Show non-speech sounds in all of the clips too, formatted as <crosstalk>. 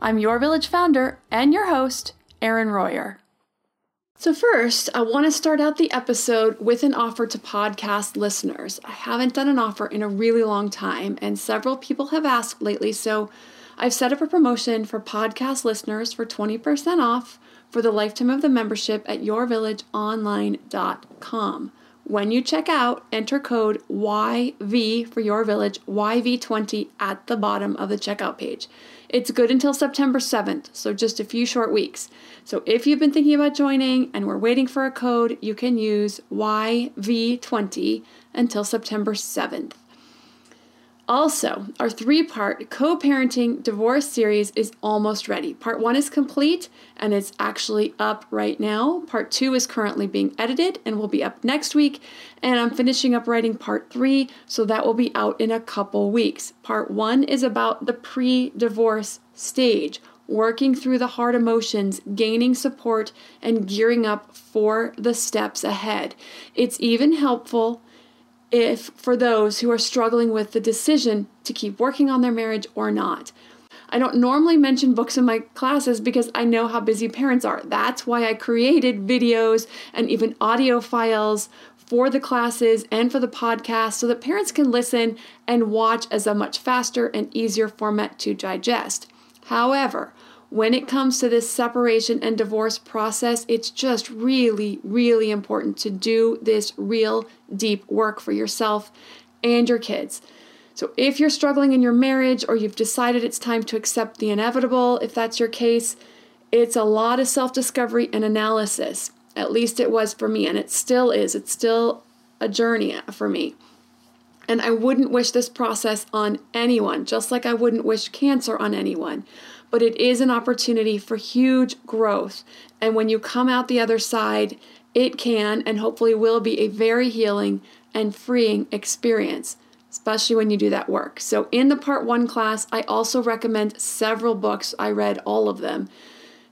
I'm your village founder and your host, Erin Royer. So, first, I want to start out the episode with an offer to podcast listeners. I haven't done an offer in a really long time, and several people have asked lately, so I've set up a promotion for podcast listeners for 20% off for the lifetime of the membership at yourvillageonline.com. When you check out, enter code YV for your village, YV20 at the bottom of the checkout page. It's good until September 7th, so just a few short weeks. So if you've been thinking about joining and we're waiting for a code, you can use YV20 until September 7th. Also, our three part co parenting divorce series is almost ready. Part one is complete and it's actually up right now. Part two is currently being edited and will be up next week. And I'm finishing up writing part three, so that will be out in a couple weeks. Part one is about the pre divorce stage, working through the hard emotions, gaining support, and gearing up for the steps ahead. It's even helpful if for those who are struggling with the decision to keep working on their marriage or not. I don't normally mention books in my classes because I know how busy parents are. That's why I created videos and even audio files for the classes and for the podcast so that parents can listen and watch as a much faster and easier format to digest. However, when it comes to this separation and divorce process, it's just really, really important to do this real deep work for yourself and your kids. So, if you're struggling in your marriage or you've decided it's time to accept the inevitable, if that's your case, it's a lot of self discovery and analysis. At least it was for me, and it still is. It's still a journey for me. And I wouldn't wish this process on anyone, just like I wouldn't wish cancer on anyone but it is an opportunity for huge growth. And when you come out the other side, it can and hopefully will be a very healing and freeing experience, especially when you do that work. So, in the part one class, I also recommend several books. I read all of them.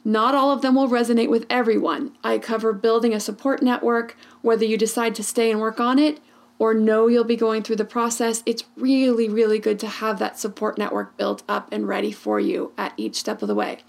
Not all of them will resonate with everyone. I cover building a support network, whether you decide to stay and work on it or know you'll be going through the process, it's really, really good to have that support network built up and ready for you at each step of the way.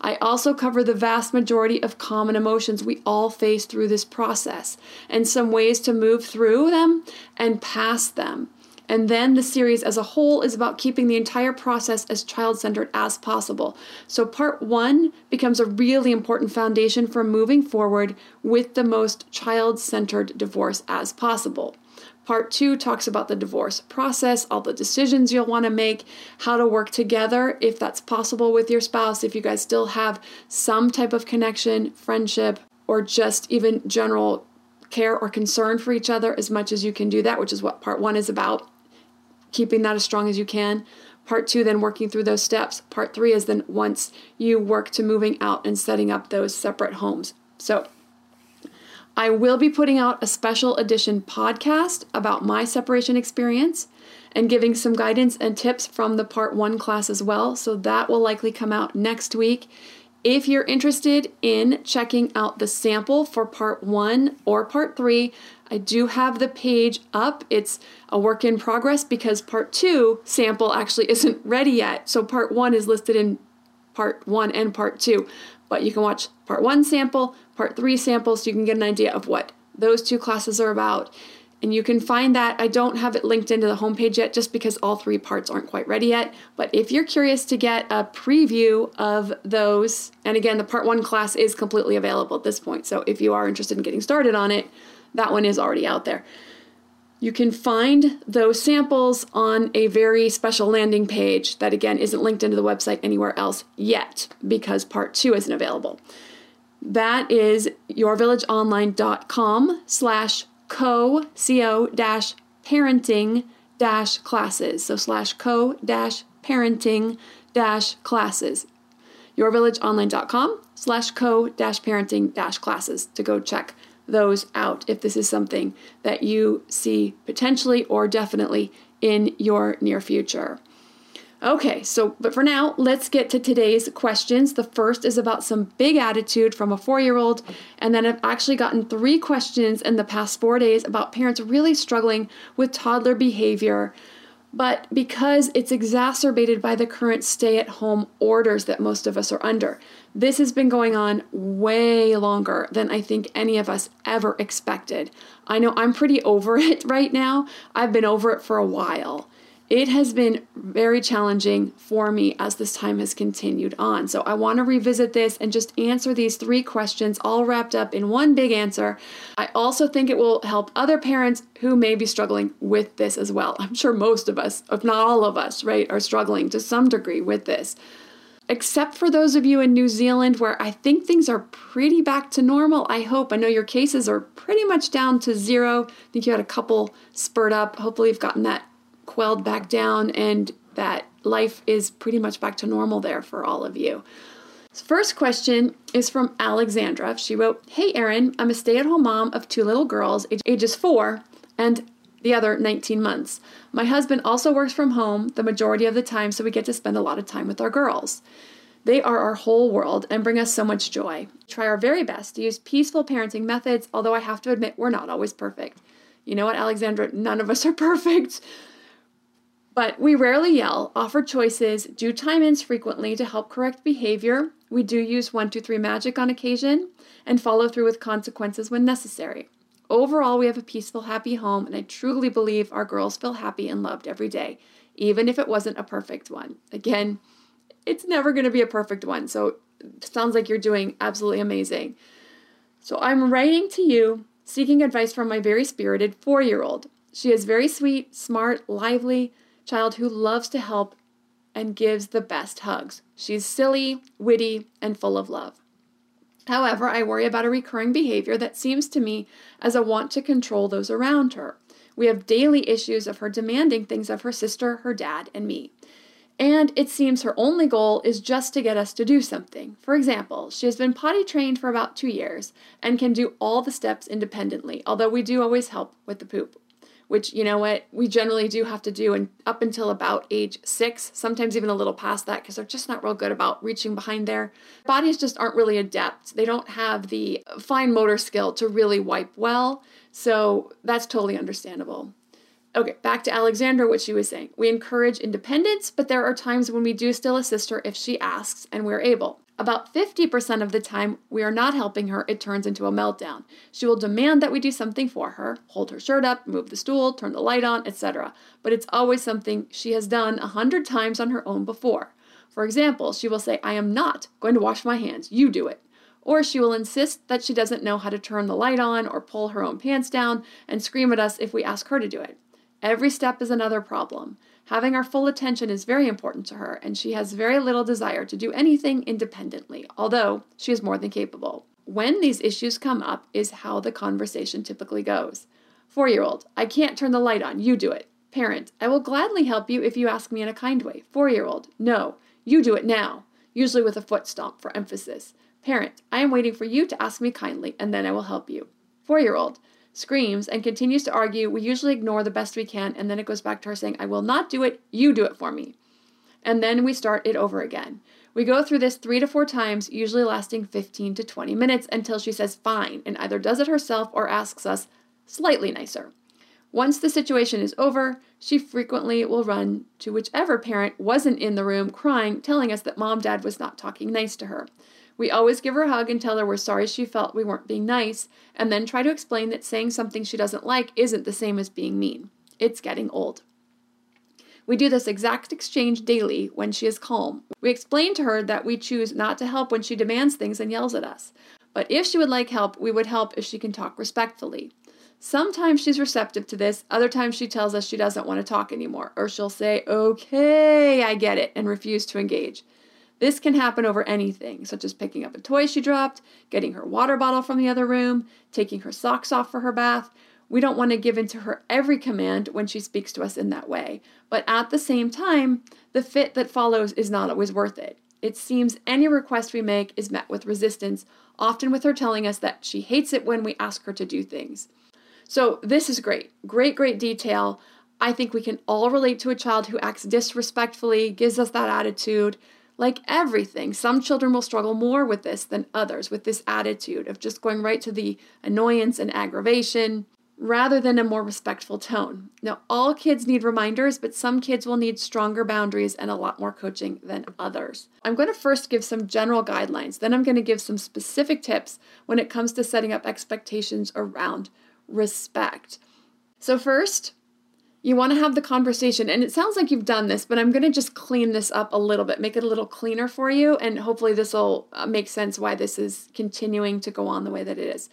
I also cover the vast majority of common emotions we all face through this process and some ways to move through them and past them. And then the series as a whole is about keeping the entire process as child centered as possible. So, part one becomes a really important foundation for moving forward with the most child centered divorce as possible. Part two talks about the divorce process, all the decisions you'll want to make, how to work together if that's possible with your spouse, if you guys still have some type of connection, friendship, or just even general care or concern for each other as much as you can do that, which is what part one is about. Keeping that as strong as you can. Part two, then working through those steps. Part three is then once you work to moving out and setting up those separate homes. So, I will be putting out a special edition podcast about my separation experience and giving some guidance and tips from the part one class as well. So that will likely come out next week. If you're interested in checking out the sample for part one or part three, I do have the page up. It's a work in progress because part two sample actually <laughs> isn't ready yet. So part one is listed in part one and part two. But you can watch part one sample, part three sample, so you can get an idea of what those two classes are about. And you can find that. I don't have it linked into the homepage yet just because all three parts aren't quite ready yet. But if you're curious to get a preview of those, and again, the part one class is completely available at this point. So if you are interested in getting started on it, that one is already out there. You can find those samples on a very special landing page that, again, isn't linked into the website anywhere else yet because part two isn't available. That is yourvillageonline.com slash co, co dash parenting dash classes. So slash co dash parenting dash classes. yourvillageonline.com slash co dash parenting dash classes to go check those out if this is something that you see potentially or definitely in your near future. Okay, so, but for now, let's get to today's questions. The first is about some big attitude from a four year old. And then I've actually gotten three questions in the past four days about parents really struggling with toddler behavior. But because it's exacerbated by the current stay at home orders that most of us are under, this has been going on way longer than I think any of us ever expected. I know I'm pretty over <laughs> it right now. I've been over it for a while it has been very challenging for me as this time has continued on. So I want to revisit this and just answer these three questions all wrapped up in one big answer. I also think it will help other parents who may be struggling with this as well. I'm sure most of us, if not all of us, right, are struggling to some degree with this. Except for those of you in New Zealand where I think things are pretty back to normal. I hope. I know your cases are pretty much down to zero. I think you had a couple spurt up. Hopefully, you've gotten that quelled back down and that life is pretty much back to normal there for all of you. First question is from Alexandra. She wrote, Hey Erin, I'm a stay at home mom of two little girls, ages four and the other 19 months. My husband also works from home the majority of the time, so we get to spend a lot of time with our girls. They are our whole world and bring us so much joy. Try our very best to use peaceful parenting methods, although I have to admit we're not always perfect. You know what, Alexandra? None of us are <laughs> perfect. But we rarely yell, offer choices, do time ins frequently to help correct behavior. We do use 1, 2, 3 magic on occasion and follow through with consequences when necessary. Overall, we have a peaceful, happy home, and I truly believe our girls feel happy and loved every day, even if it wasn't a perfect one. Again, it's never going to be a perfect one, so sounds like you're doing absolutely amazing. So I'm writing to you seeking advice from my very spirited four year old. She is very sweet, smart, lively, child who loves to help and gives the best hugs. She's silly, witty, and full of love. However, I worry about a recurring behavior that seems to me as a want to control those around her. We have daily issues of her demanding things of her sister, her dad, and me. And it seems her only goal is just to get us to do something. For example, she has been potty trained for about two years and can do all the steps independently, although we do always help with the poop which you know what we generally do have to do and up until about age six sometimes even a little past that because they're just not real good about reaching behind there. Bodies just aren't really adept. They don't have the fine motor skill to really wipe well. So that's totally understandable. Okay back to alexandra what she was saying. We encourage independence but there are times when we do still assist her if she asks and we're able about 50% of the time we are not helping her, it turns into a meltdown. She will demand that we do something for her, hold her shirt up, move the stool, turn the light on, etc. But it's always something she has done a hundred times on her own before. For example, she will say, I am not going to wash my hands, you do it. Or she will insist that she doesn't know how to turn the light on or pull her own pants down and scream at us if we ask her to do it. Every step is another problem. Having our full attention is very important to her, and she has very little desire to do anything independently, although she is more than capable. When these issues come up, is how the conversation typically goes. Four year old, I can't turn the light on, you do it. Parent, I will gladly help you if you ask me in a kind way. Four year old, no, you do it now, usually with a foot stomp for emphasis. Parent, I am waiting for you to ask me kindly, and then I will help you. Four year old, screams, and continues to argue, we usually ignore the best we can, and then it goes back to her saying, I will not do it, you do it for me. And then we start it over again. We go through this three to four times, usually lasting 15 to 20 minutes, until she says fine and either does it herself or asks us slightly nicer. Once the situation is over, she frequently will run to whichever parent wasn't in the room crying, telling us that mom dad was not talking nice to her. We always give her a hug and tell her we're sorry she felt we weren't being nice, and then try to explain that saying something she doesn't like isn't the same as being mean. It's getting old. We do this exact exchange daily when she is calm. We explain to her that we choose not to help when she demands things and yells at us. But if she would like help, we would help if she can talk respectfully. Sometimes she's receptive to this, other times she tells us she doesn't want to talk anymore, or she'll say, Okay, I get it, and refuse to engage. This can happen over anything, such as picking up a toy she dropped, getting her water bottle from the other room, taking her socks off for her bath. We don't want to give in to her every command when she speaks to us in that way. But at the same time, the fit that follows is not always worth it. It seems any request we make is met with resistance, often with her telling us that she hates it when we ask her to do things. So, this is great. Great, great detail. I think we can all relate to a child who acts disrespectfully, gives us that attitude. Like everything, some children will struggle more with this than others, with this attitude of just going right to the annoyance and aggravation rather than a more respectful tone. Now, all kids need reminders, but some kids will need stronger boundaries and a lot more coaching than others. I'm going to first give some general guidelines, then I'm going to give some specific tips when it comes to setting up expectations around respect. So, first, you want to have the conversation, and it sounds like you've done this, but I'm going to just clean this up a little bit, make it a little cleaner for you, and hopefully, this will uh, make sense why this is continuing to go on the way that it is.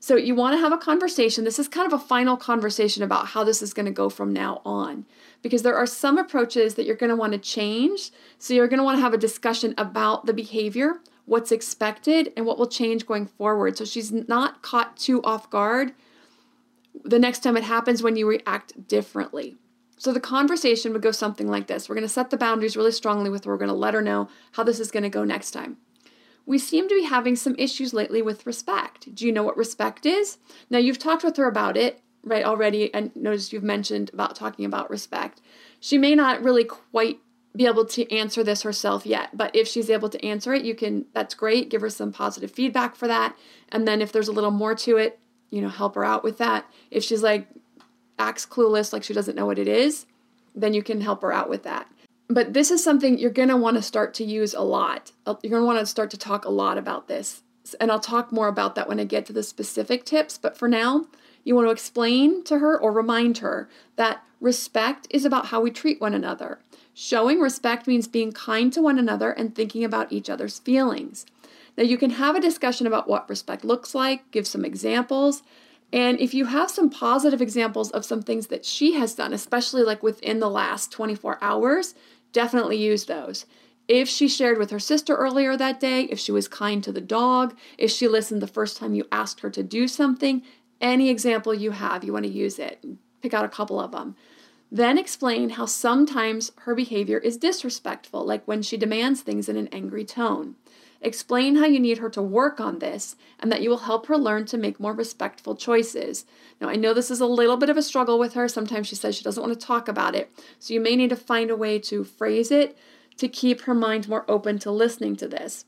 So, you want to have a conversation. This is kind of a final conversation about how this is going to go from now on, because there are some approaches that you're going to want to change. So, you're going to want to have a discussion about the behavior, what's expected, and what will change going forward. So, she's not caught too off guard the next time it happens when you react differently. So the conversation would go something like this We're going to set the boundaries really strongly with her. We're going to let her know how this is going to go next time. We seem to be having some issues lately with respect. Do you know what respect is? Now, you've talked with her about it, right, already, and noticed you've mentioned about talking about respect. She may not really quite be able to answer this herself yet, but if she's able to answer it, you can, that's great. Give her some positive feedback for that. And then if there's a little more to it, you know, help her out with that. If she's like acts clueless, like she doesn't know what it is, then you can help her out with that. But this is something you're going to want to start to use a lot. Uh, you're going to want to start to talk a lot about this. And I'll talk more about that when I get to the specific tips. But for now, you want to explain to her or remind her that respect is about how we treat one another. Showing respect means being kind to one another and thinking about each other's feelings. Now, you can have a discussion about what respect looks like, give some examples. And if you have some positive examples of some things that she has done, especially like within the last 24 hours, definitely use those. If she shared with her sister earlier that day, if she was kind to the dog, if she listened the first time you asked her to do something, any example you have, you want to use it. Pick out a couple of them. Then explain how sometimes her behavior is disrespectful, like when she demands things in an angry tone. Explain how you need her to work on this and that you will help her learn to make more respectful choices. Now, I know this is a little bit of a struggle with her. Sometimes she says she doesn't want to talk about it. So you may need to find a way to phrase it to keep her mind more open to listening to this.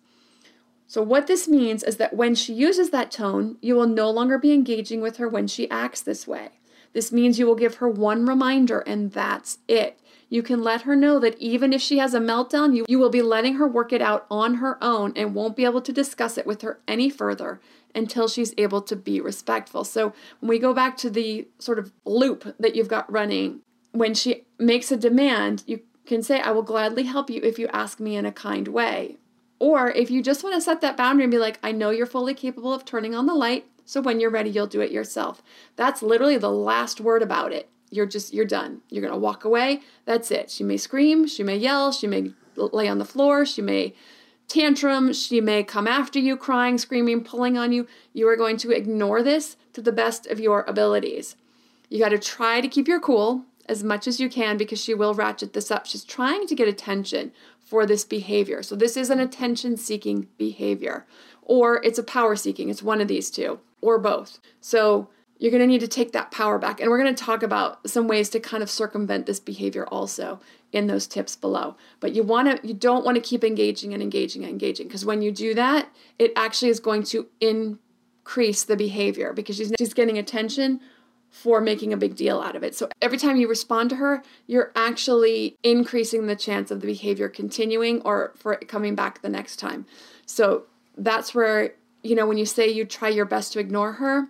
So, what this means is that when she uses that tone, you will no longer be engaging with her when she acts this way. This means you will give her one reminder, and that's it. You can let her know that even if she has a meltdown, you, you will be letting her work it out on her own and won't be able to discuss it with her any further until she's able to be respectful. So when we go back to the sort of loop that you've got running, when she makes a demand, you can say, I will gladly help you if you ask me in a kind way. Or if you just want to set that boundary and be like, I know you're fully capable of turning on the light, so when you're ready, you'll do it yourself. That's literally the last word about it you're just you're done. You're going to walk away. That's it. She may scream she may yell she may lay on the floor she may tantrum she may come after you crying screaming pulling on you. You are going to ignore this to the best of your abilities. You got to try to keep your cool as much as you can because she will ratchet this up. She's trying to get attention for this behavior. So this is an attention seeking behavior or it's a power seeking it's one of these two or both. So you're going to need to take that power back. And we're going to talk about some ways to kind of circumvent this behavior also in those tips below. But you want to you don't want to keep engaging and engaging and engaging because when you do that, it actually is going to increase the behavior because she's she's getting attention for making a big deal out of it. So every time you respond to her, you're actually increasing the chance of the behavior continuing or for it coming back the next time. So that's where, you know, when you say you try your best to ignore her,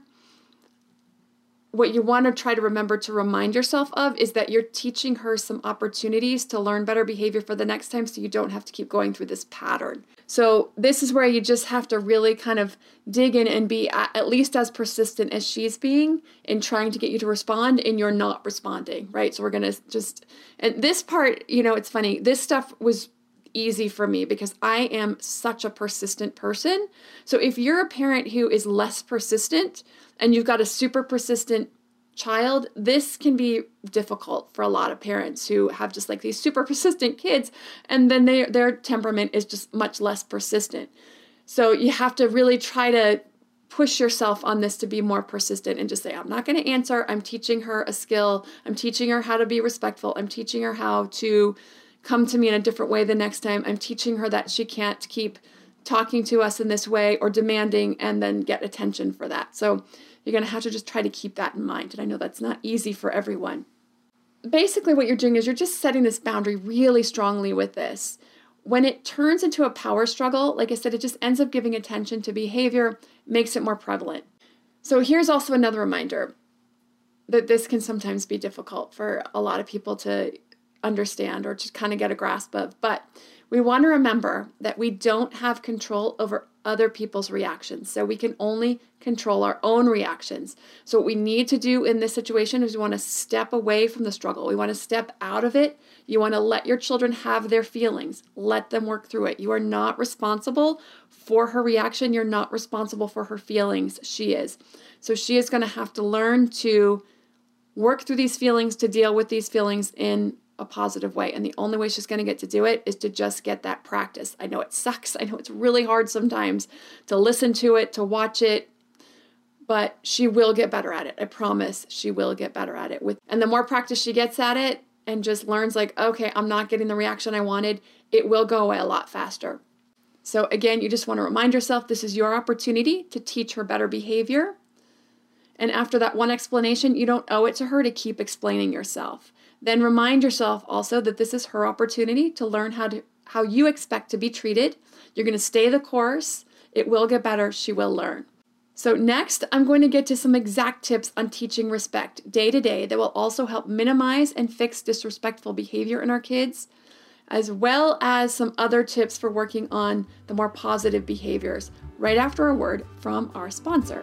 what you want to try to remember to remind yourself of is that you're teaching her some opportunities to learn better behavior for the next time so you don't have to keep going through this pattern. So, this is where you just have to really kind of dig in and be at least as persistent as she's being in trying to get you to respond and you're not responding, right? So, we're going to just, and this part, you know, it's funny, this stuff was easy for me because I am such a persistent person. So if you're a parent who is less persistent and you've got a super persistent child, this can be difficult for a lot of parents who have just like these super persistent kids and then they their temperament is just much less persistent. So you have to really try to push yourself on this to be more persistent and just say, I'm not going to answer. I'm teaching her a skill. I'm teaching her how to be respectful. I'm teaching her how to come to me in a different way the next time. I'm teaching her that she can't keep talking to us in this way or demanding and then get attention for that. So you're going to have to just try to keep that in mind. And I know that's not easy for everyone. Basically, what you're doing is you're just setting this boundary really strongly with this. When it turns into a power struggle, like I said, it just ends up giving attention to behavior, makes it more prevalent. So here's also another reminder that this can sometimes be difficult for a lot of people to understand or to kind of get a grasp of. But we want to remember that we don't have control over other people's reactions. So we can only control our own reactions. So, what we need to do in this situation is we want to step away from the struggle. We want to step out of it. You want to let your children have their feelings, let them work through it. You are not responsible for her reaction. You're not responsible for her feelings. She is. So, she is going to have to learn to work through these feelings, to deal with these feelings in a positive way. And the only way she's going to get to do it is to just get that practice. I know it sucks. I know it's really hard sometimes to listen to it, to watch it, but she will get better at it. I promise she will get better at it with and the more practice she gets at it and just learns like, okay, I'm not getting the reaction I wanted, it will go away a lot faster. So again, you just want to remind yourself this is your opportunity to teach her better behavior. And after that one explanation, you don't owe it to her to keep explaining yourself. Then remind yourself also that this is her opportunity to learn how to how you expect to be treated. You're going to stay the course. It will get better. She will learn. So, next, I'm going to get to some exact tips on teaching respect day to day that will also help minimize and fix disrespectful behavior in our kids, as well as some other tips for working on the more positive behaviors right after a word from our sponsor.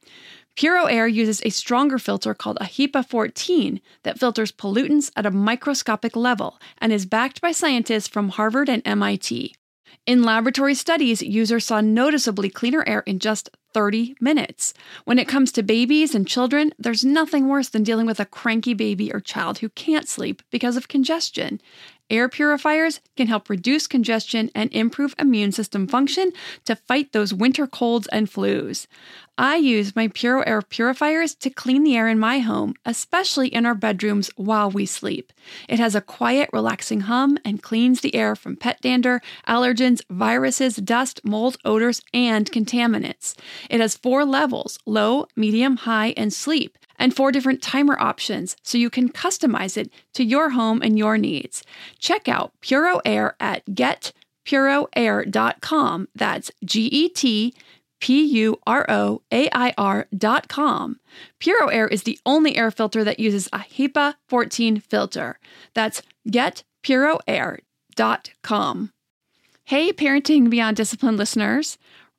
Puro Air uses a stronger filter called a HEPA 14 that filters pollutants at a microscopic level and is backed by scientists from Harvard and MIT. In laboratory studies, users saw noticeably cleaner air in just 30 minutes. When it comes to babies and children, there's nothing worse than dealing with a cranky baby or child who can't sleep because of congestion. Air purifiers can help reduce congestion and improve immune system function to fight those winter colds and flus. I use my Puro Air purifiers to clean the air in my home, especially in our bedrooms while we sleep. It has a quiet, relaxing hum and cleans the air from pet dander, allergens, viruses, dust, mold, odors, and contaminants. It has four levels low, medium, high, and sleep and four different timer options so you can customize it to your home and your needs. Check out Puro Air at getpuroair.com. That's G E T P U R O A I R.com. Puro Air is the only air filter that uses a HEPA 14 filter. That's getpuroair.com. Hey, Parenting Beyond Discipline listeners.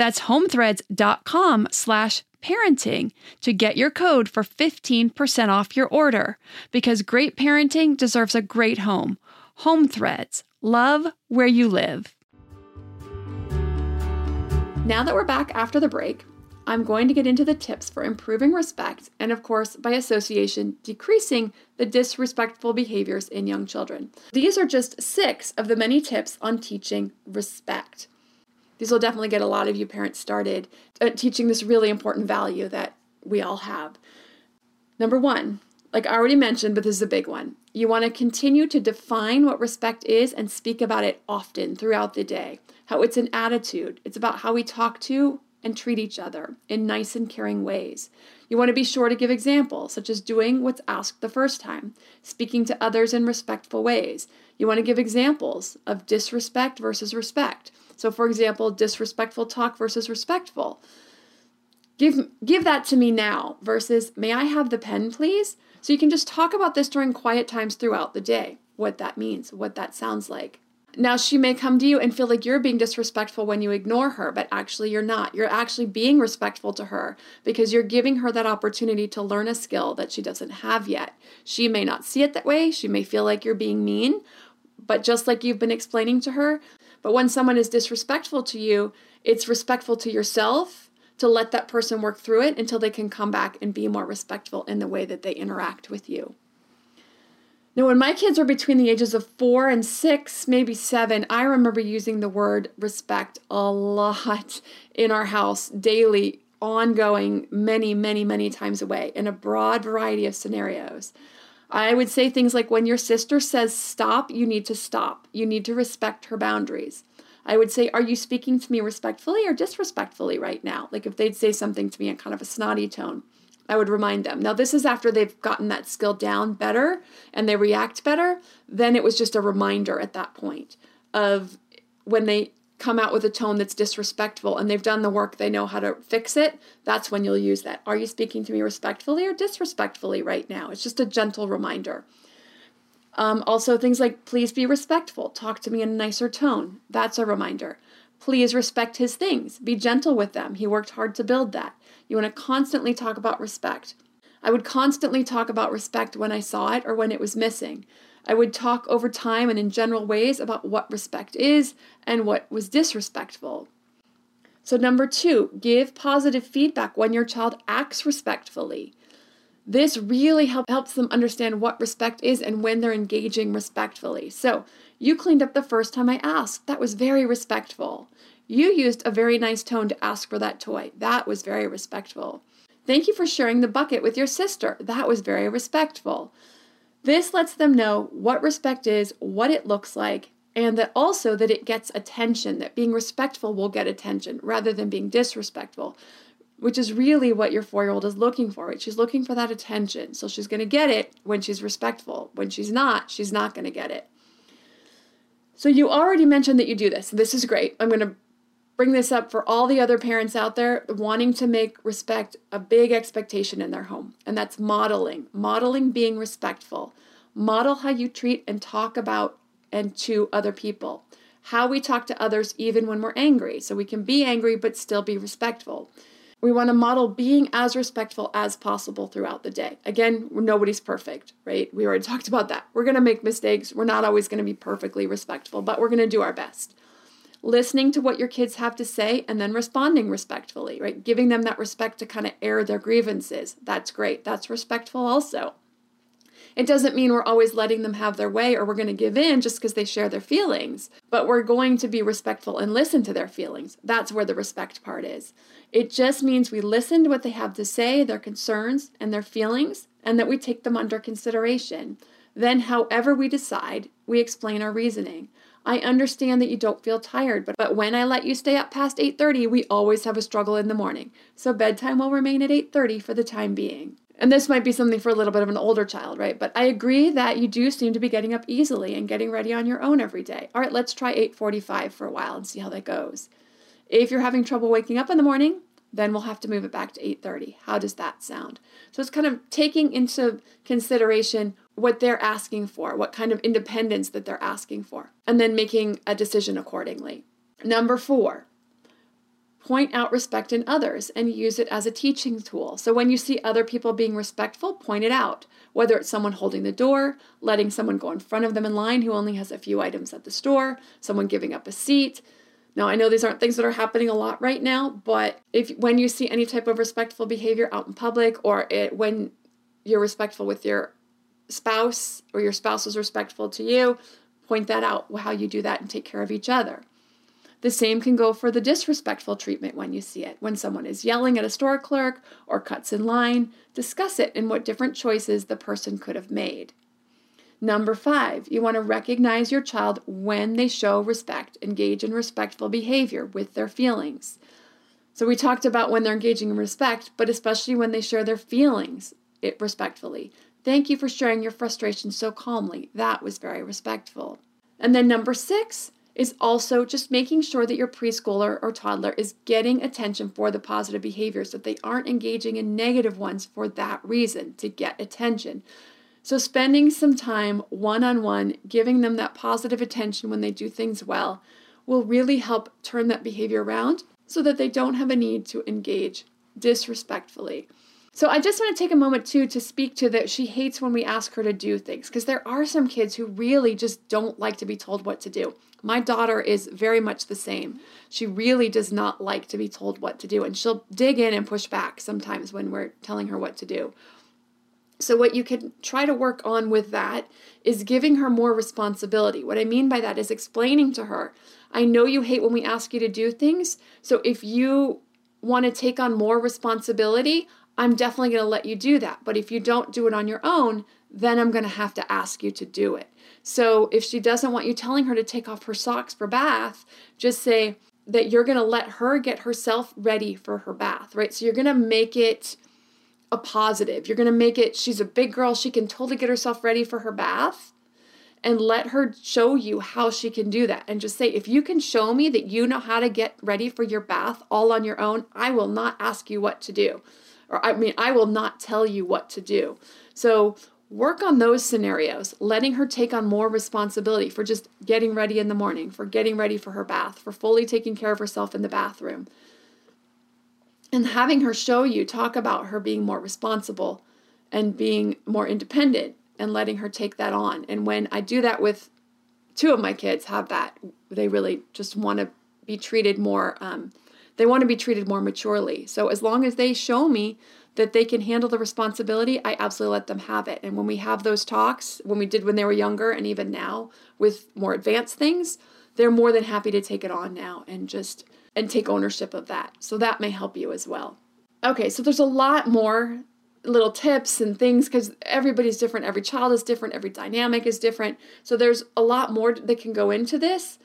That's homethreads.com slash parenting to get your code for 15% off your order because great parenting deserves a great home. Home Threads. Love where you live. Now that we're back after the break, I'm going to get into the tips for improving respect and, of course, by association, decreasing the disrespectful behaviors in young children. These are just six of the many tips on teaching respect. These will definitely get a lot of you parents started uh, teaching this really important value that we all have. Number one, like I already mentioned, but this is a big one. You want to continue to define what respect is and speak about it often throughout the day. How it's an attitude, it's about how we talk to and treat each other in nice and caring ways. You want to be sure to give examples, such as doing what's asked the first time, speaking to others in respectful ways. You want to give examples of disrespect versus respect. So, for example, disrespectful talk versus respectful. Give, give that to me now versus, may I have the pen, please? So you can just talk about this during quiet times throughout the day, what that means, what that sounds like. Now, she may come to you and feel like you're being disrespectful when you ignore her, but actually, you're not. You're actually being respectful to her because you're giving her that opportunity to learn a skill that she doesn't have yet. She may not see it that way. She may feel like you're being mean, but just like you've been explaining to her, but when someone is disrespectful to you, it's respectful to yourself to let that person work through it until they can come back and be more respectful in the way that they interact with you. Now, when my kids were between the ages of four and six, maybe seven, I remember using the word respect a lot in our house daily, ongoing, many, many, many times a away in a broad variety of scenarios. I would say things like when your sister says stop, you need to stop. You need to respect her boundaries. I would say, Are you speaking to me respectfully or disrespectfully right now? Like if they'd say something to me in kind of a snotty tone, I would remind them. Now, this is after they've gotten that skill down better and they react better. Then it was just a reminder at that point of when they come out with a tone that's disrespectful and they've done the work, they know how to fix it, that's when you'll use that. Are you speaking to me respectfully or disrespectfully right now? It's just a gentle reminder. Um, also, things like please be respectful, talk to me in a nicer tone. That's a reminder. Please respect his things, be gentle with them. He worked hard to build that. You want to constantly talk about respect. I would constantly talk about respect when I saw it or when it was missing. I would talk over time and in general ways about what respect is and what was disrespectful. So, number two, give positive feedback when your child acts respectfully. This really help, helps them understand what respect is and when they're engaging respectfully. So, you cleaned up the first time I asked. That was very respectful. You used a very nice tone to ask for that toy. That was very respectful. Thank you for sharing the bucket with your sister. That was very respectful. This lets them know what respect is, what it looks like, and that also that it gets attention, that being respectful will get attention rather than being disrespectful, which is really what your four year old is looking for. She's looking for that attention. So she's going to get it when she's respectful. When she's not, she's not going to get it. So you already mentioned that you do this. This is great. I'm going to bring this up for all the other parents out there wanting to make respect a big expectation in their home, and that's modeling. Modeling being respectful. Model how you treat and talk about and to other people. How we talk to others even when we're angry, so we can be angry but still be respectful. We want to model being as respectful as possible throughout the day. Again, nobody's perfect, right? We already <laughs> talked about that. We're going to make mistakes. We're not always going to be perfectly respectful, but we're going to do our best listening to what your kids have to say and then responding respectfully, right? Giving them that respect to kind of air their grievances. That's great. That's respectful also. It doesn't mean we're always letting them have their way or we're going to give in just because they share their feelings, but we're going to be respectful and listen to their feelings. That's where the respect part is. It just means we listen to what they have to say, their concerns, and their feelings, and that we take them under consideration. Then, however we decide, we explain our reasoning. I understand that you don't feel tired, but, but when I let you stay up past 8:30, we always have a struggle in the morning. So bedtime will remain at 8:30 for the time being. And this might be something for a little bit of an older child, right? But I agree that you do seem to be getting up easily and getting ready on your own every day. All right, let's try 8:45 for a while and see how that goes. If you're having trouble waking up in the morning, then we'll have to move it back to 8:30. How does that sound? So it's kind of taking into consideration what they're asking for, what kind of independence that they're asking for, and then making a decision accordingly. Number 4. point out respect in others and use it as a teaching tool. So when you see other people being respectful, point it out. Whether it's someone holding the door, letting someone go in front of them in line who only has a few items at the store, someone giving up a seat. Now, I know these aren't things that are happening a lot right now, but if when you see any type of respectful behavior out in public or it, when you're respectful with your spouse or your spouse is respectful to you, point that out how you do that and take care of each other. The same can go for the disrespectful treatment when you see it. When someone is yelling at a store clerk or cuts in line, discuss it and what different choices the person could have made. Number five, you want to recognize your child when they show respect, engage in respectful behavior with their feelings. So, we talked about when they're engaging in respect, but especially when they share their feelings it respectfully. Thank you for sharing your frustration so calmly. That was very respectful. And then number six, is also just making sure that your preschooler or toddler is getting attention for the positive behaviors, that they aren't engaging in negative ones for that reason, to get attention. So, spending some time one on one, giving them that positive attention when they do things well, will really help turn that behavior around so that they don't have a need to engage disrespectfully. So I just want to take a moment too to speak to that she hates when we ask her to do things because there are some kids who really just don't like to be told what to do. My daughter is very much the same. She really does not like to be told what to do, and she'll dig in and push back sometimes when we're telling her what to do. So, what you can try to work on with that is giving her more responsibility. What I mean by that is explaining to her I know you hate when we ask you to do things. So, if you want to take on more responsibility, I'm definitely going to let you do that. But if you don't do it on your own, then I'm going to have to ask you to do it. So if she doesn't want you telling her to take off her socks for bath, just say that you're going to let her get herself ready for her bath, right? So you're going to make it a positive. You're going to make it she's a big girl, she can totally get herself ready for her bath and let her show you how she can do that. And just say, if you can show me that you know how to get ready for your bath all on your own, I will not ask you what to do. Or, I mean, I will not tell you what to do. So, work on those scenarios, letting her take on more responsibility for just getting ready in the morning, for getting ready for her bath, for fully taking care of herself in the bathroom. And having her show you, talk about her being more responsible and being more independent and letting her take that on. And when I do that with two of my kids, have that, they really just want to be treated more, um, they want to be treated more maturely. So as long as they show me that they can handle the responsibility, I absolutely let them have it. And when we have those talks, when we did when they were younger and even now with more advanced things, they're more than happy to take it on now and just and take ownership of that. So that may help you as well. Okay, so there's a lot more little tips and things because everybody's different, every child is different, every dynamic is different. So there's a lot more that can go into this.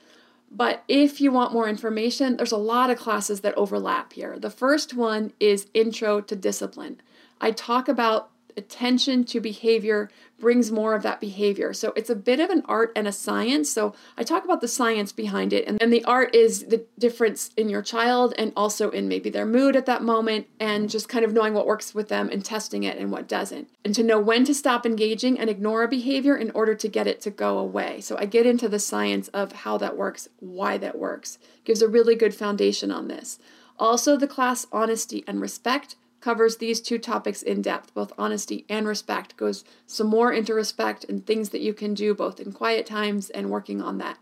But if you want more information, there's a lot of classes that overlap here. The first one is Intro to Discipline. I talk about attention to behavior brings more of that behavior. So it's a bit of an art and a science. So I talk about the science behind it, and, and the art is the difference in your child and also in maybe their mood at that moment, and just kind of knowing what works with them and testing it and what doesn't. And to know when to stop engaging and ignore a behavior in order to get it to go away. So I get into the science of how that works, why that works. Gives a really good foundation on this. Also, the class Honesty and Respect covers these two topics in depth, both honesty and respect, goes some more into respect and things that you can do both in quiet times and working on that.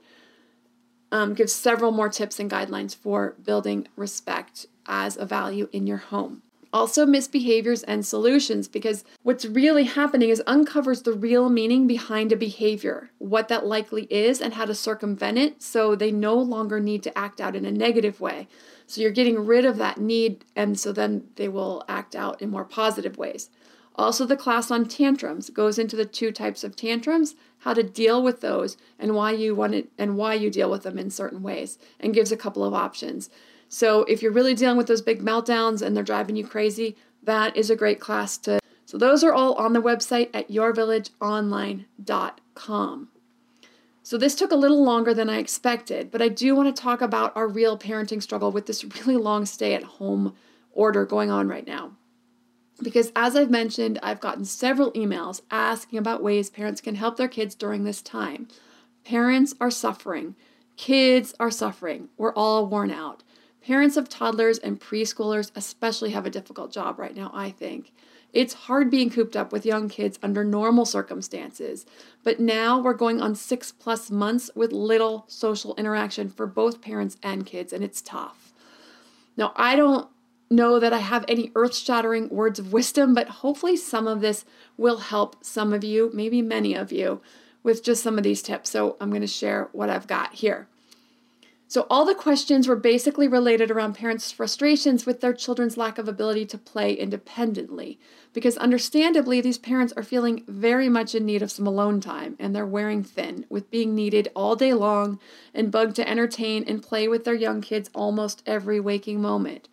Um, gives several more tips and guidelines for building respect as a value in your home. Also, misbehaviors and solutions, because what's really happening is uncovers the real meaning behind a behavior, what that likely is, and how to circumvent it so they no longer need to act out in a negative way. So you're getting rid of that need, and so then they will act out in more positive ways. Also, the class on tantrums goes into the two types of tantrums, how to deal with those, and why you want it, and why you deal with them in certain ways, and gives a couple of options. So if you're really dealing with those big meltdowns and they're driving you crazy, that is a great class to. So those are all on the website at yourvillageonline.com. So this took a little longer than I expected, but I do want to talk about our real parenting struggle with this really long stay at home order going on right now. Because as I've mentioned, I've gotten several emails asking about ways parents can help their kids during this time. Parents are suffering, kids are suffering, we're all worn out. Parents of toddlers and preschoolers especially have a difficult job right now, I think. It's hard being cooped up with young kids under normal circumstances, but now we're going on six plus months with little social interaction for both parents and kids, and it's tough. Now, I don't know that I have any earth shattering words of wisdom, but hopefully some of this will help some of you, maybe many of you, with just some of these tips. So I'm going to share what I've got here. So, all the questions were basically related around parents' frustrations with their children's lack of ability to play independently. Because understandably, these parents are feeling very much in need of some alone time and they're wearing thin with being needed all day long and bugged to entertain and play with their young kids almost every waking moment.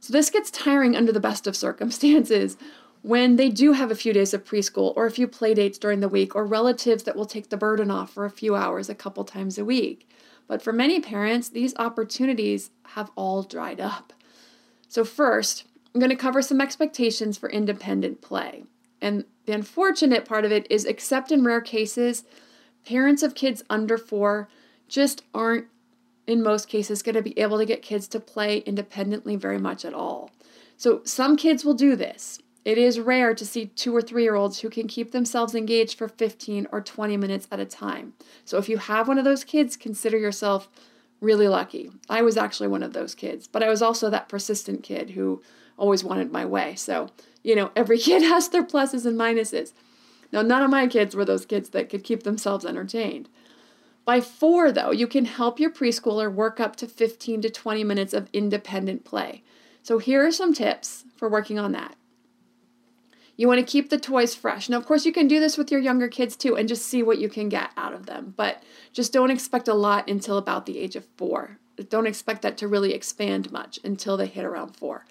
So, this gets tiring under the best of circumstances when they do have a few days of preschool or a few play dates during the week or relatives that will take the burden off for a few hours a couple times a week. But for many parents, these opportunities have all dried up. So, first, I'm going to cover some expectations for independent play. And the unfortunate part of it is, except in rare cases, parents of kids under four just aren't, in most cases, going to be able to get kids to play independently very much at all. So, some kids will do this. It is rare to see two or three year olds who can keep themselves engaged for 15 or 20 minutes at a time. So if you have one of those kids, consider yourself really lucky. I was actually one of those kids, but I was also that persistent kid who always wanted my way. So, you know, every <laughs> kid has their pluses and minuses. Now, none of my kids were those kids that could keep themselves entertained. By four, though, you can help your preschooler work up to 15 to 20 minutes of independent play. So, here are some tips for working on that. You want to keep the toys fresh. Now, of course, you can do this with your younger kids too and just see what you can get out of them, but just don't expect a lot until about the age of four. Don't expect that to really expand much until they hit around four.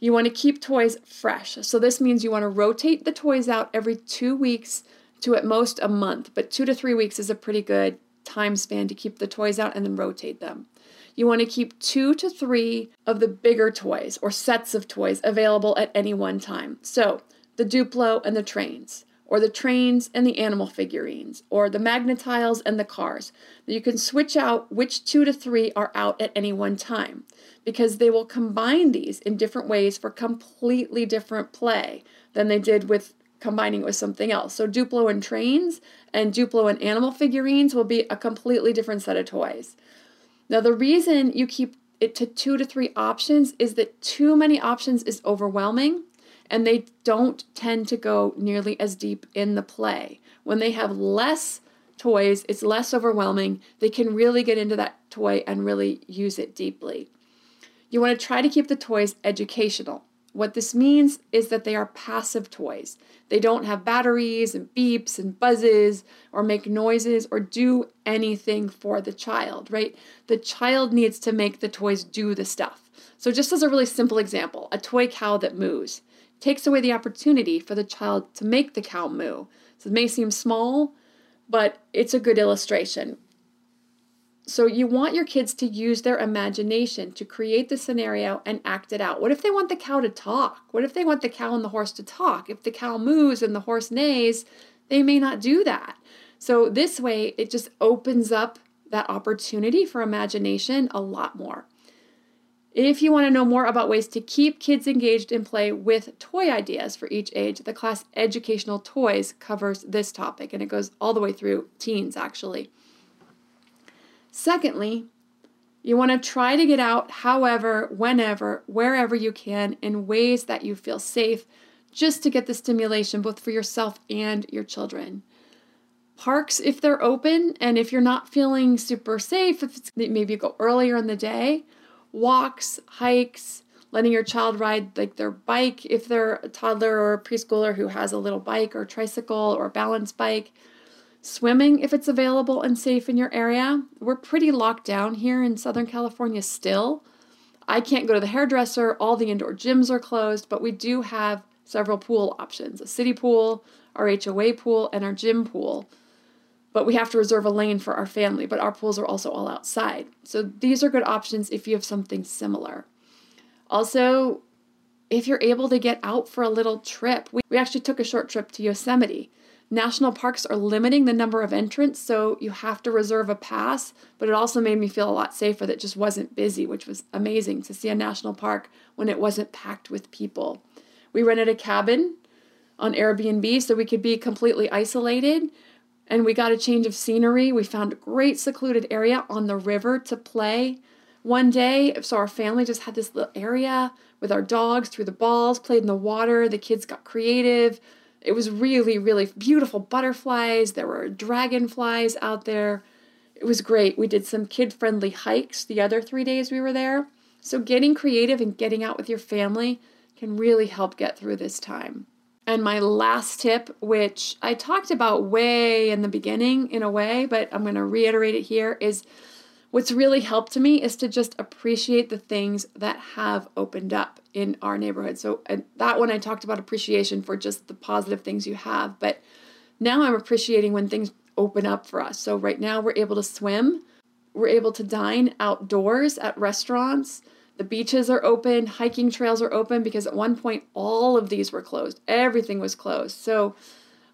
You want to keep toys fresh. So, this means you want to rotate the toys out every two weeks to at most a month, but two to three weeks is a pretty good time span to keep the toys out and then rotate them. You want to keep two to three of the bigger toys or sets of toys available at any one time. So, the Duplo and the trains, or the trains and the animal figurines, or the Magna-Tiles and the cars. You can switch out which two to three are out at any one time because they will combine these in different ways for completely different play than they did with combining it with something else. So Duplo and trains and Duplo and animal figurines will be a completely different set of toys. Now the reason you keep it to two to three options is that too many options is overwhelming and they don't tend to go nearly as deep in the play. When they have less toys, it's less overwhelming. They can really get into that toy and really use it deeply. You want to try to keep the toys educational. What this means is that they are passive toys. They don't have batteries and beeps and buzzes or make noises or do anything for the child, right? The child needs to make the toys do the stuff. So, just as a really simple example, a toy cow that moves takes away the opportunity for the child to make the cow moo. So it may seem small, but it's a good illustration. So you want your kids to use their imagination to create the scenario and act it out. What if they want the cow to talk? What if they want the cow and the horse to talk? If the cow moos and the horse neighs, they may not do that. So this way, it just opens up that opportunity for imagination a lot more. If you want to know more about ways to keep kids engaged in play with toy ideas for each age, the class Educational Toys covers this topic and it goes all the way through teens actually. Secondly, you want to try to get out however, whenever, wherever you can in ways that you feel safe just to get the stimulation both for yourself and your children. Parks, if they're open, and if you're not feeling super safe, if maybe you go earlier in the day, walks, hikes, letting your child ride like their bike if they're a toddler or a preschooler who has a little bike or tricycle or balance bike. Swimming if it's available and safe in your area. We're pretty locked down here in Southern California still. I can't go to the hairdresser, all the indoor gyms are closed, but we do have several pool options a city pool, our HOA pool, and our gym pool but we have to reserve a lane for our family. But our pools are also all outside. So these are good options if you have something similar. Also, if you're able to get out for a little trip, we, we actually took a short trip to Yosemite. national parks are limiting the number of entrants, so you have to reserve a pass. But it also made me feel a lot safer that just wasn't busy, which was amazing to see a national park when it wasn't packed with people. We rented a cabin on Airbnb so we could be completely isolated. And we got a change of scenery. We found a great secluded area on the river to play one day. So our family just had this little area with our dogs, threw the balls, played in the water. The kids got creative. It was really, really beautiful butterflies. There were dragonflies out there. It was great. We did some kid friendly hikes the other three days we were there. So, getting creative and getting out with your family can really help get through this time. And my last tip, which I talked about way in the beginning in a way, but I'm going to reiterate it here, is what's really helped to me is to just appreciate the things that have opened up in our neighborhood. So, that one I talked about appreciation for just the positive things you have, but now I'm appreciating when things open up for us. So, right now we're able to swim, we're able to dine outdoors at restaurants. The beaches are open, hiking trails are open because at one point all of these were closed. Everything was closed. So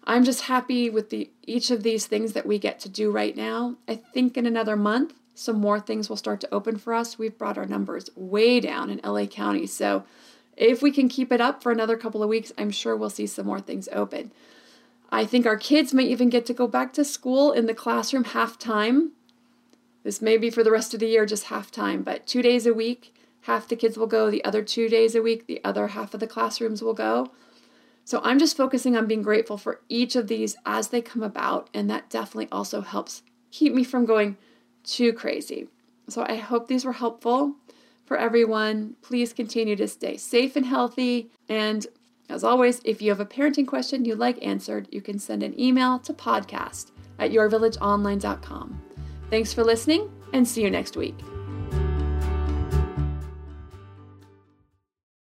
I'm just happy with the each of these things that we get to do right now. I think in another month some more things will start to open for us. We've brought our numbers way down in LA County. So if we can keep it up for another couple of weeks, I'm sure we'll see some more things open. I think our kids may even get to go back to school in the classroom half time. This may be for the rest of the year, just half time, but two days a week half the kids will go, the other two days a week, the other half of the classrooms will go. So I'm just focusing on being grateful for each of these as they come about, and that definitely also helps keep me from going too crazy. So I hope these were helpful for everyone. Please continue to stay safe and healthy. And as always, if you have a parenting question you'd like answered, you can send an email to podcast at yourvillageonline.com. Thanks for listening and see you next week.